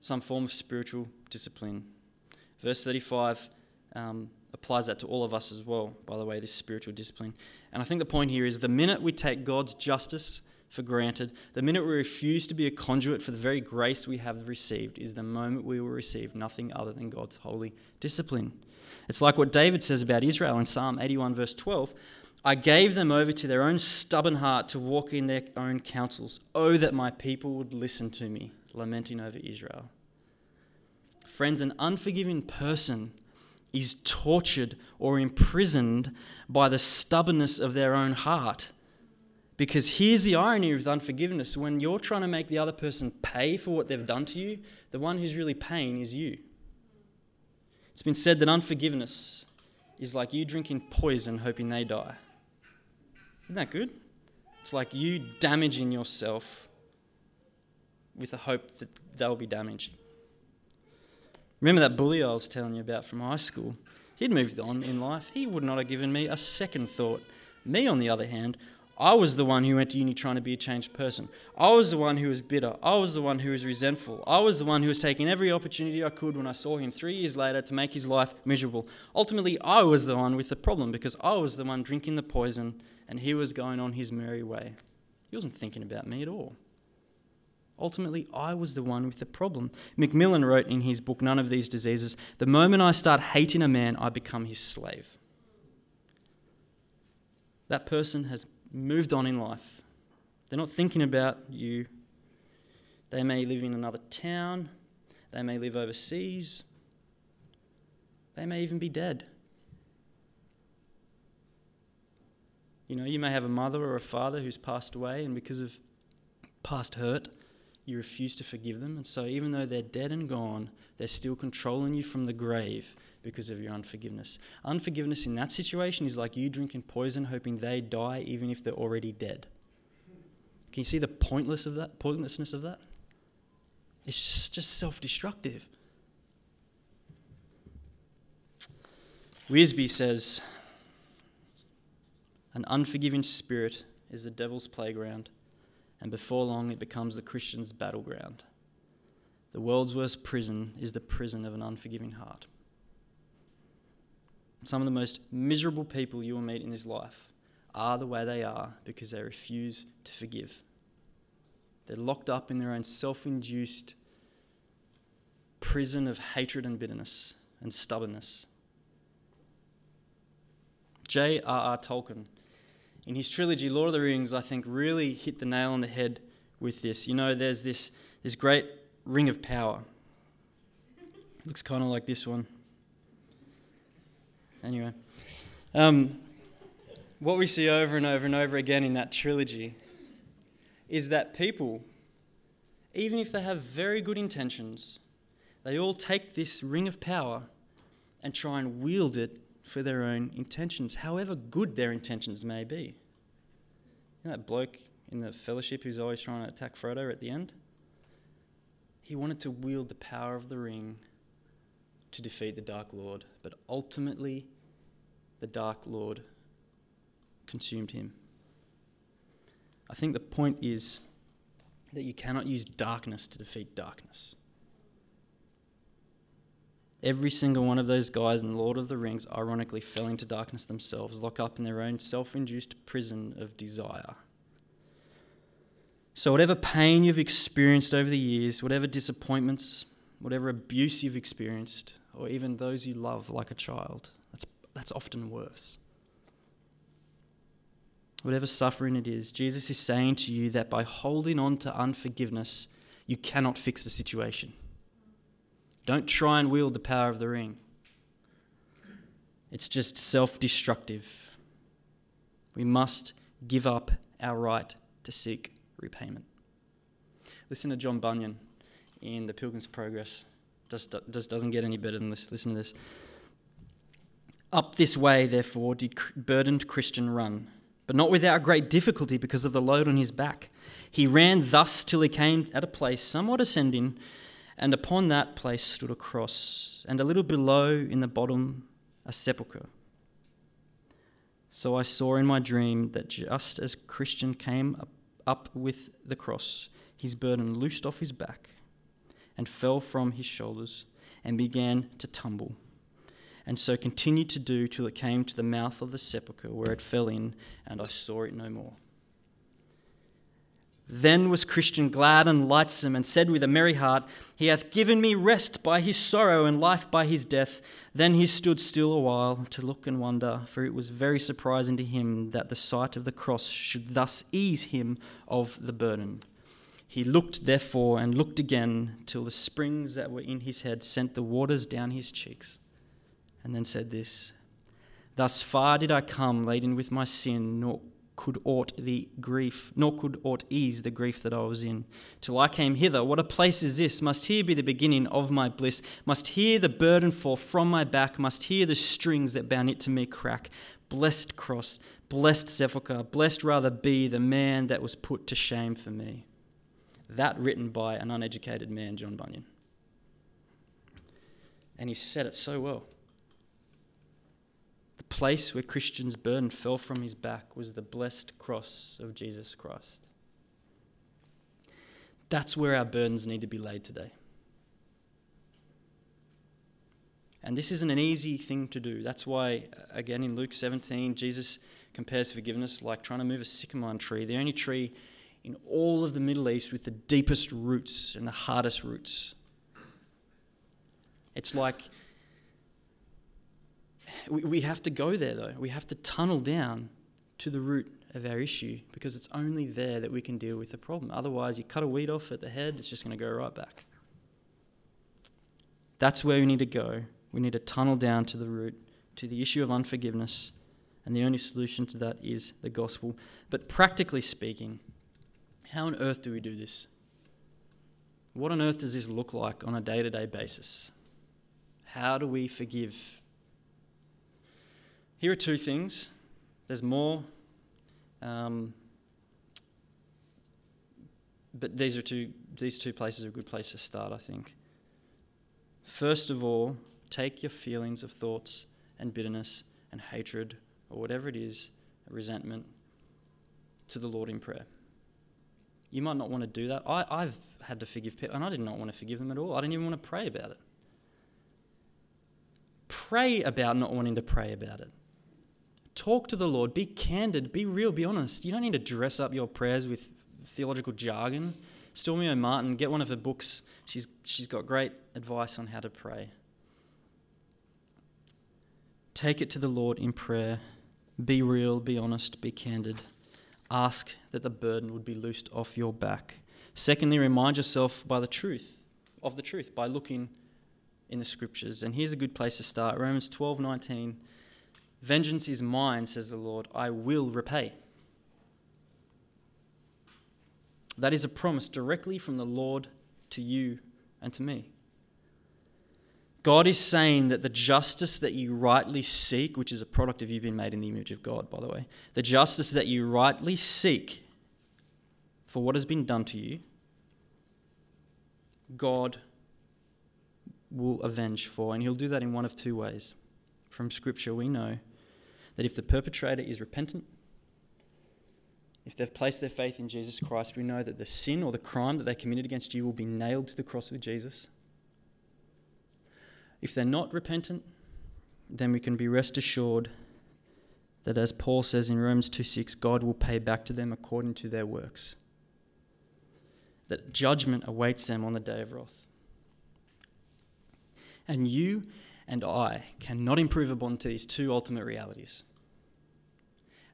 Some form of spiritual discipline. Verse 35 um, applies that to all of us as well, by the way, this spiritual discipline. And I think the point here is the minute we take God's justice for granted. The minute we refuse to be a conduit for the very grace we have received is the moment we will receive nothing other than God's holy discipline. It's like what David says about Israel in Psalm 81, verse 12. I gave them over to their own stubborn heart to walk in their own counsels. Oh, that my people would listen to me, lamenting over Israel. Friends, an unforgiving person is tortured or imprisoned by the stubbornness of their own heart. Because here's the irony with unforgiveness when you're trying to make the other person pay for what they've done to you, the one who's really paying is you. It's been said that unforgiveness is like you drinking poison hoping they die. Isn't that good? It's like you damaging yourself with the hope that they'll be damaged. Remember that bully I was telling you about from high school? He'd moved on in life. He would not have given me a second thought. Me, on the other hand, I was the one who went to uni trying to be a changed person. I was the one who was bitter. I was the one who was resentful. I was the one who was taking every opportunity I could when I saw him three years later to make his life miserable. Ultimately, I was the one with the problem because I was the one drinking the poison and he was going on his merry way. He wasn't thinking about me at all. Ultimately, I was the one with the problem. McMillen wrote in his book, None of These Diseases The moment I start hating a man, I become his slave. That person has moved on in life. They're not thinking about you. They may live in another town, they may live overseas, they may even be dead. You know, you may have a mother or a father who's passed away, and because of past hurt, you refuse to forgive them. And so, even though they're dead and gone, they're still controlling you from the grave because of your unforgiveness. Unforgiveness in that situation is like you drinking poison, hoping they die, even if they're already dead. Can you see the pointless of that, pointlessness of that? It's just self destructive. Wiersbe says, An unforgiving spirit is the devil's playground and before long it becomes the Christian's battleground. The world's worst prison is the prison of an unforgiving heart. Some of the most miserable people you will meet in this life are the way they are because they refuse to forgive. They're locked up in their own self induced prison of hatred and bitterness and stubbornness. J.R.R. Tolkien, in his trilogy Lord of the Rings, I think really hit the nail on the head with this. You know, there's this, this great ring of power. It looks kind of like this one. Anyway, um, what we see over and over and over again in that trilogy is that people, even if they have very good intentions, they all take this ring of power and try and wield it for their own intentions, however good their intentions may be. You know that bloke in the fellowship who's always trying to attack Frodo at the end? He wanted to wield the power of the ring to defeat the Dark Lord, but ultimately, the Dark Lord consumed him. I think the point is that you cannot use darkness to defeat darkness. Every single one of those guys in Lord of the Rings ironically fell into darkness themselves, locked up in their own self induced prison of desire. So, whatever pain you've experienced over the years, whatever disappointments, whatever abuse you've experienced, or even those you love like a child, that's, that's often worse. Whatever suffering it is, Jesus is saying to you that by holding on to unforgiveness, you cannot fix the situation. Don't try and wield the power of the ring. It's just self destructive. We must give up our right to seek repayment. Listen to John Bunyan in The Pilgrim's Progress. Just, just doesn't get any better than this. Listen to this. Up this way, therefore, did burdened Christian run, but not without great difficulty because of the load on his back. He ran thus till he came at a place somewhat ascending and upon that place stood a cross, and a little below in the bottom a sepulchre. So I saw in my dream that just as Christian came up, with the cross, his burden loosed off his back and fell from his shoulders and began to tumble, and so continued to do till it came to the mouth of the sepulchre where it fell in, and I saw it no more. Then was Christian glad and lightsome, and said with a merry heart, He hath given me rest by his sorrow and life by his death. Then he stood still a while to look and wonder, for it was very surprising to him that the sight of the cross should thus ease him of the burden. He looked, therefore, and looked again, till the springs that were in his head sent the waters down his cheeks, and then said this Thus far did I come laden with my sin, nor could aught the grief, nor could aught ease the grief that I was in. Till I came hither, what a place is this? Must here be the beginning of my bliss? Must here the burden fall from my back? Must here the strings that bound it to me crack? Blessed cross, blessed sepulchre, blessed rather be the man that was put to shame for me. That written by an uneducated man, John Bunyan. And he said it so well place where Christian's burden fell from his back was the blessed cross of Jesus Christ. That's where our burdens need to be laid today. And this isn't an easy thing to do. That's why, uh, again, in Luke 17, Jesus compares forgiveness like trying to move a sycamore tree, the only tree in all of the Middle East with the deepest roots and the hardest roots. It's like we, we have to go there, though. We have to tunnel down to the root of our issue because it's only there that we can deal with the problem. Otherwise, you cut a weed off at the head, it's just going to go right back. That's where we need to go. We need to tunnel down to the root, to the issue of unforgiveness, and the only solution to that is the gospel. But practically speaking, how on earth do we do this? What on earth does this look like on a day to day basis? How do we forgive here are two things. There's more, um, but these are two. These two places are a good place to start, I think. First of all, take your feelings of thoughts and bitterness and hatred or whatever it is, resentment, to the Lord in prayer. You might not want to do that. I, I've had to forgive people, and I did not want to forgive them at all. I didn't even want to pray about it. Pray about not wanting to pray about it. Talk to the Lord. Be candid. Be real. Be honest. You don't need to dress up your prayers with theological jargon. Stormie Omartian, get one of her books. She's, she's got great advice on how to pray. Take it to the Lord in prayer. Be real, be honest, be candid. Ask that the burden would be loosed off your back. Secondly, remind yourself by the truth, of the truth, by looking in the scriptures. And here's a good place to start Romans 12 19. Vengeance is mine, says the Lord, I will repay. That is a promise directly from the Lord to you and to me. God is saying that the justice that you rightly seek, which is a product of you being made in the image of God, by the way, the justice that you rightly seek for what has been done to you, God will avenge for. And He'll do that in one of two ways. From Scripture, we know that if the perpetrator is repentant, if they've placed their faith in Jesus Christ, we know that the sin or the crime that they committed against you will be nailed to the cross with Jesus. If they're not repentant, then we can be rest assured that as Paul says in Romans 2:6, God will pay back to them according to their works. That judgment awaits them on the day of wrath. And you and I cannot improve upon these two ultimate realities.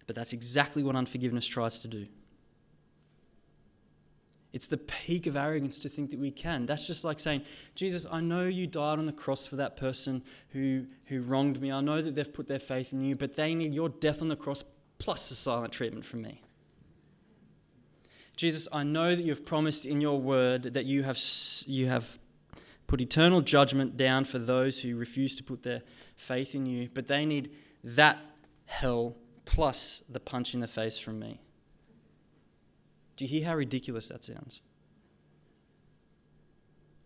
But that's exactly what unforgiveness tries to do. It's the peak of arrogance to think that we can. That's just like saying, Jesus, I know you died on the cross for that person who, who wronged me. I know that they've put their faith in you, but they need your death on the cross plus the silent treatment from me. Jesus, I know that you've promised in your word that you have, you have put eternal judgment down for those who refuse to put their faith in you, but they need that hell plus the punch in the face from me. Do you hear how ridiculous that sounds?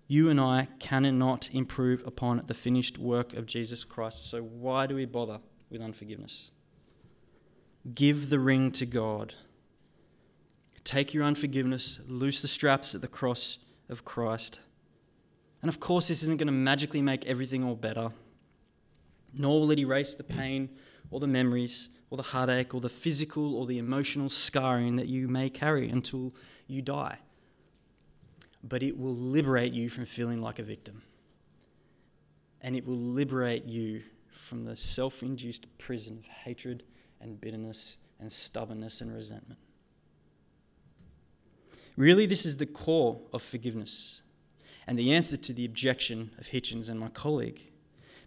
You and I cannot improve upon the finished work of Jesus Christ, so why do we bother with unforgiveness? Give the ring to God. Take your unforgiveness, loose the straps at the cross of Christ. And of course, this isn't going to magically make everything all better, nor will it erase the pain or the memories or the heartache or the physical or the emotional scarring that you may carry until you die. But it will liberate you from feeling like a victim. And it will liberate you from the self induced prison of hatred and bitterness and stubbornness and resentment. Really, this is the core of forgiveness and the answer to the objection of Hitchens and my colleague.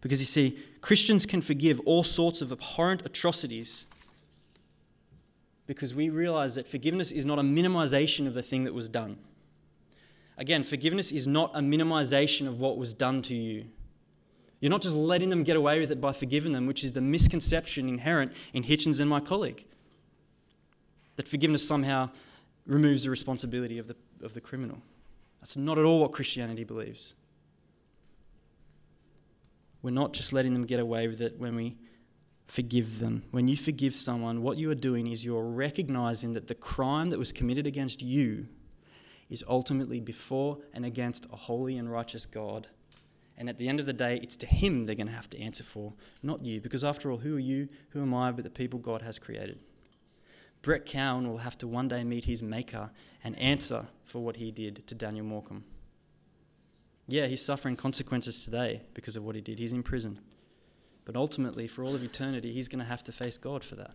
Because you see, Christians can forgive all sorts of abhorrent atrocities because we realize that forgiveness is not a minimization of the thing that was done. Again, forgiveness is not a minimization of what was done to you. You're not just letting them get away with it by forgiving them, which is the misconception inherent in Hitchens and my colleague. That forgiveness somehow removes the responsibility of the, of the criminal. That's not at all what Christianity believes. We're not just letting them get away with it when we forgive them. When you forgive someone, what you are doing is you're recognizing that the crime that was committed against you is ultimately before and against a holy and righteous God. And at the end of the day, it's to Him they're going to have to answer for, not you. Because after all, who are you? Who am I but the people God has created? Brett Cowan will have to one day meet his Maker and answer for what he did to Daniel Morcombe. Yeah, he's suffering consequences today because of what he did. He's in prison. But ultimately, for all of eternity, he's going to have to face God for that.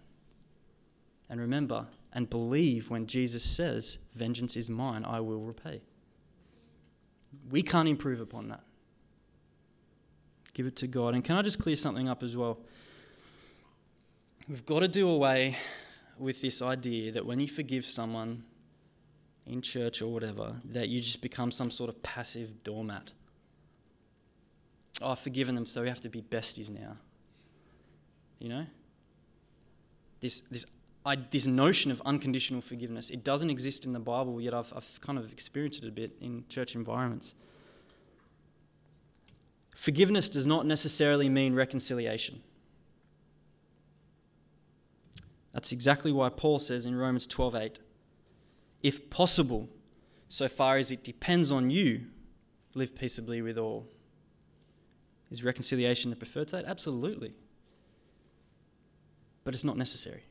And remember and believe when Jesus says, Vengeance is mine, I will repay. We can't improve upon that. Give it to God. And can I just clear something up as well? We've got to do away with this idea that when you forgive someone, in church or whatever that you just become some sort of passive doormat. Oh, I've forgiven them, so we have to be besties now. You know? This, this, I, this notion of unconditional forgiveness, it doesn't exist in the Bible, yet I've, I've kind of experienced it a bit in church environments. Forgiveness does not necessarily mean reconciliation. That's exactly why Paul says in Romans 12:8, if possible, so far as it depends on you, live peaceably with all. Is reconciliation the preferred state? Absolutely. But it's not necessary.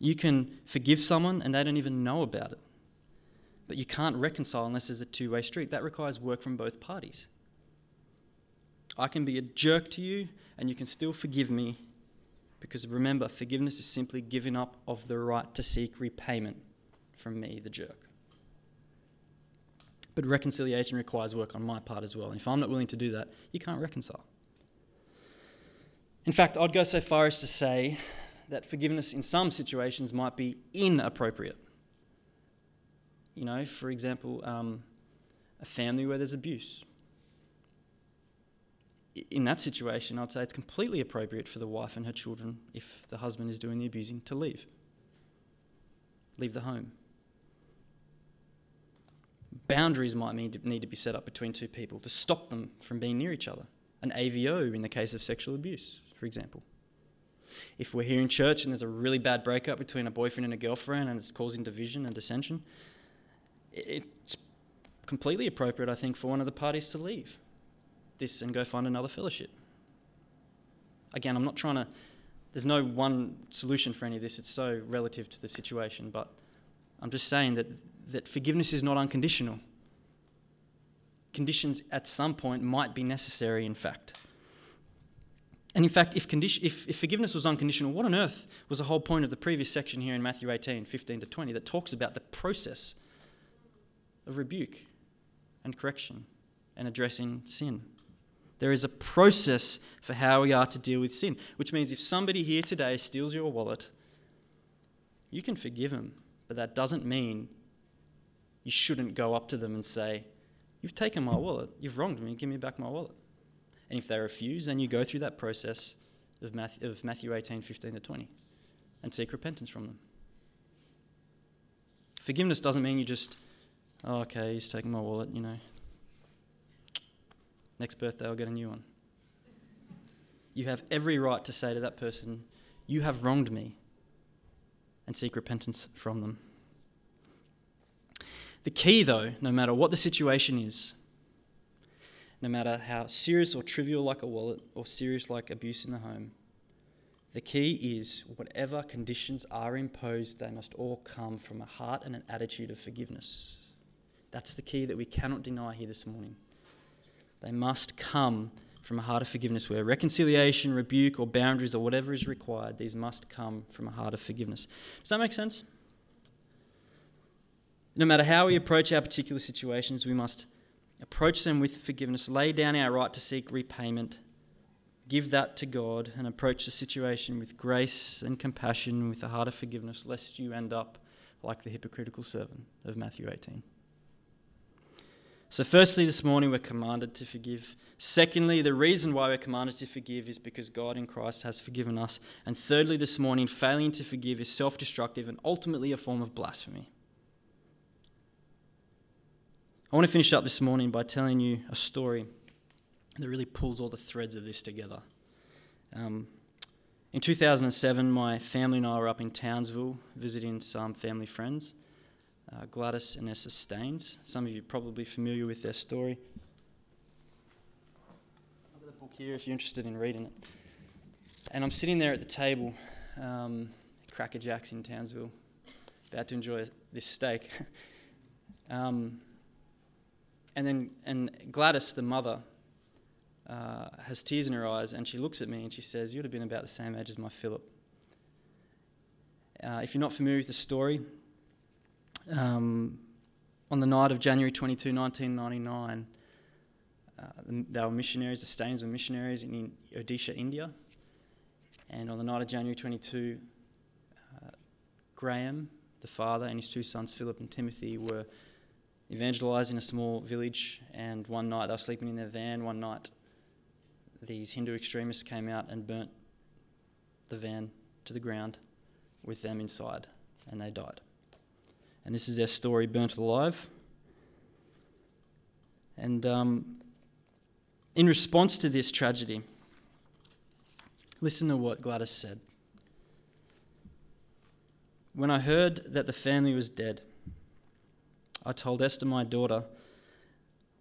You can forgive someone and they don't even know about it. But you can't reconcile unless there's a two way street. That requires work from both parties. I can be a jerk to you and you can still forgive me because remember, forgiveness is simply giving up of the right to seek repayment from me, the jerk. But reconciliation requires work on my part as well. And if I'm not willing to do that, you can't reconcile. In fact, I'd go so far as to say that forgiveness in some situations might be inappropriate. You know, for example, um, a family where there's abuse. In that situation, I'd say it's completely appropriate for the wife and her children, if the husband is doing the abusing, to leave. Leave the home. Boundaries might need to be set up between two people to stop them from being near each other. An AVO in the case of sexual abuse, for example. If we're here in church and there's a really bad breakup between a boyfriend and a girlfriend and it's causing division and dissension, it's completely appropriate, I think, for one of the parties to leave this and go find another fellowship. Again, I'm not trying to, there's no one solution for any of this, it's so relative to the situation, but I'm just saying that, that forgiveness is not unconditional. Conditions at some point might be necessary, in fact. And in fact, if, condition, if, if, forgiveness was unconditional, what on earth was the whole point of the previous section here in Matthew 18, 15 to 20, that talks about the process of rebuke and correction and addressing sin? There is a process for how we are to deal with sin, which means if somebody here today steals your wallet, you can forgive them, but that doesn't mean you shouldn't go up to them and say, You've taken my wallet, you've wronged me, give me back my wallet. And if they refuse, then you go through that process of Matthew, of Matthew 18, 15 to 20 and seek repentance from them. Forgiveness doesn't mean you just, oh, okay, he's taking my wallet, you know. Next birthday, I'll get a new one. You have every right to say to that person, You have wronged me, and seek repentance from them. The key, though, no matter what the situation is, no matter how serious or trivial like a wallet or serious like abuse in the home. The key is whatever conditions are imposed, they must all come from a heart and an attitude of forgiveness. That's the key that we cannot deny here this morning. They must come from a heart of forgiveness where reconciliation, rebuke, or boundaries, or whatever is required, these must come from a heart of forgiveness. Does that make sense? No matter how we approach our particular situations, we must approach them with forgiveness, lay down our right to seek repayment, give that to God, and approach the situation with grace and compassion, with a heart of forgiveness, lest you end up like the hypocritical servant of Matthew 18. So, firstly, this morning we're commanded to forgive. Secondly, the reason why we're commanded to forgive is because God in Christ has forgiven us. And thirdly, this morning, failing to forgive is self destructive and ultimately a form of blasphemy. I want to finish up this morning by telling you a story that really pulls all the threads of this together. Um, in 2007, my family and I were up in Townsville visiting some family friends, uh, Gladys and Nessa Staines. Some of you are probably familiar with their story. I've got a book here if you're interested in reading it. And I'm sitting there at the table, um, Cracker Jacks in Townsville, about to enjoy this steak. um, and then and Gladys, the mother, uh, has tears in her eyes, and she looks at me and she says, "You'd have been about the same age as my Philip." Uh, if you're not familiar with the story, um, on the night of January 22, 1999, uh, they were missionaries. The Staines were missionaries in Odisha, India, and on the night of January 22, uh, Graham, the father, and his two sons, Philip and Timothy, were evangelized in a small village, and one night they were sleeping in their van. One night, these Hindu extremists came out and burnt the van to the ground with them inside, and they died. And this is their story burnt alive. And um, in response to this tragedy, listen to what Gladys said. When I heard that the family was dead, I told Esther, my daughter,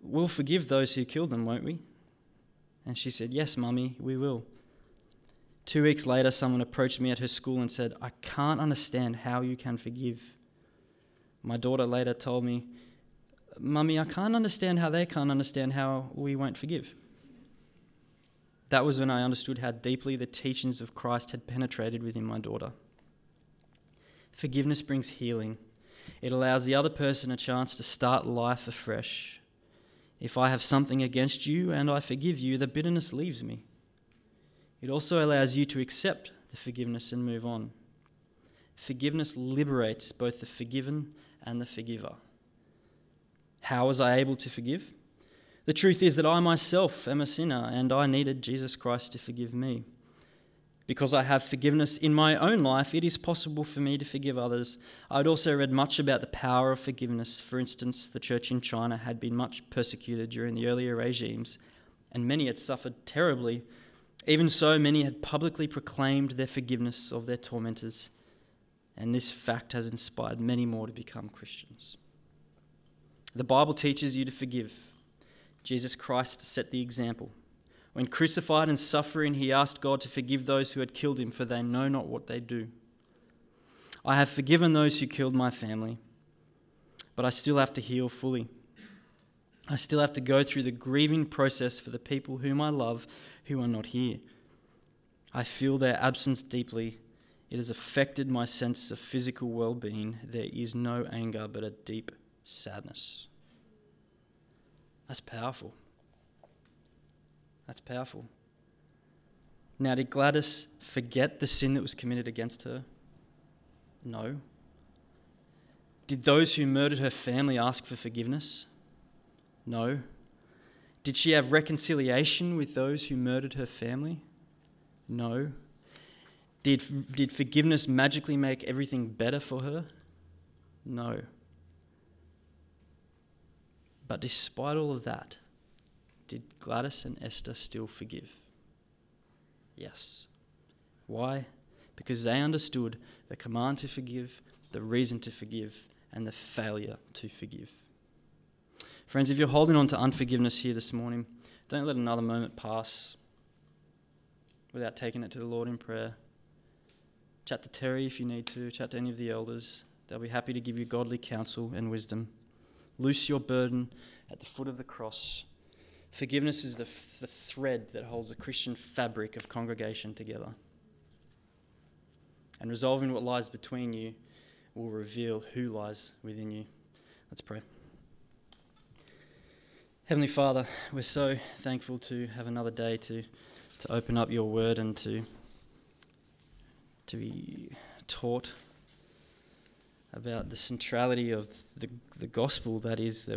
We'll forgive those who killed them, won't we? And she said, Yes, Mummy, we will. Two weeks later, someone approached me at her school and said, I can't understand how you can forgive. My daughter later told me, Mummy, I can't understand how they can't understand how we won't forgive. That was when I understood how deeply the teachings of Christ had penetrated within my daughter. Forgiveness brings healing. It allows the other person a chance to start life afresh. If I have something against you and I forgive you, the bitterness leaves me. It also allows you to accept the forgiveness and move on. Forgiveness liberates both the forgiven and the forgiver. How was I able to forgive? The truth is that I myself am a sinner and I needed Jesus Christ to forgive me. Because I have forgiveness in my own life, it is possible for me to forgive others. I'd also read much about the power of forgiveness. For instance, the church in China had been much persecuted during the earlier regimes, and many had suffered terribly. Even so, many had publicly proclaimed their forgiveness of their tormentors, and this fact has inspired many more to become Christians. The Bible teaches you to forgive. Jesus Christ set the example. When crucified and suffering, he asked God to forgive those who had killed him, for they know not what they do. I have forgiven those who killed my family, but I still have to heal fully. I still have to go through the grieving process for the people whom I love who are not here. I feel their absence deeply. It has affected my sense of physical well being. There is no anger, but a deep sadness. That's powerful. That's powerful. Now, did Gladys forget the sin that was committed against her? No. Did those who murdered her family ask for forgiveness? No. Did she have reconciliation with those who murdered her family? No. Did, did forgiveness magically make everything better for her? No. But despite all of that, did Gladys and Esther still forgive? Yes. Why? Because they understood the command to forgive, the reason to forgive, and the failure to forgive. Friends, if you're holding on to unforgiveness here this morning, don't let another moment pass without taking it to the Lord in prayer. Chat to Terry if you need to, chat to any of the elders. They'll be happy to give you godly counsel and wisdom. Loose your burden at the foot of the cross Forgiveness is the, the thread that holds the Christian fabric of congregation together. And resolving what lies between you will reveal who lies within you. Let's pray. Heavenly Father, we're so thankful to have another day to, to open up your word and to, to be taught about the centrality of the, the gospel that is that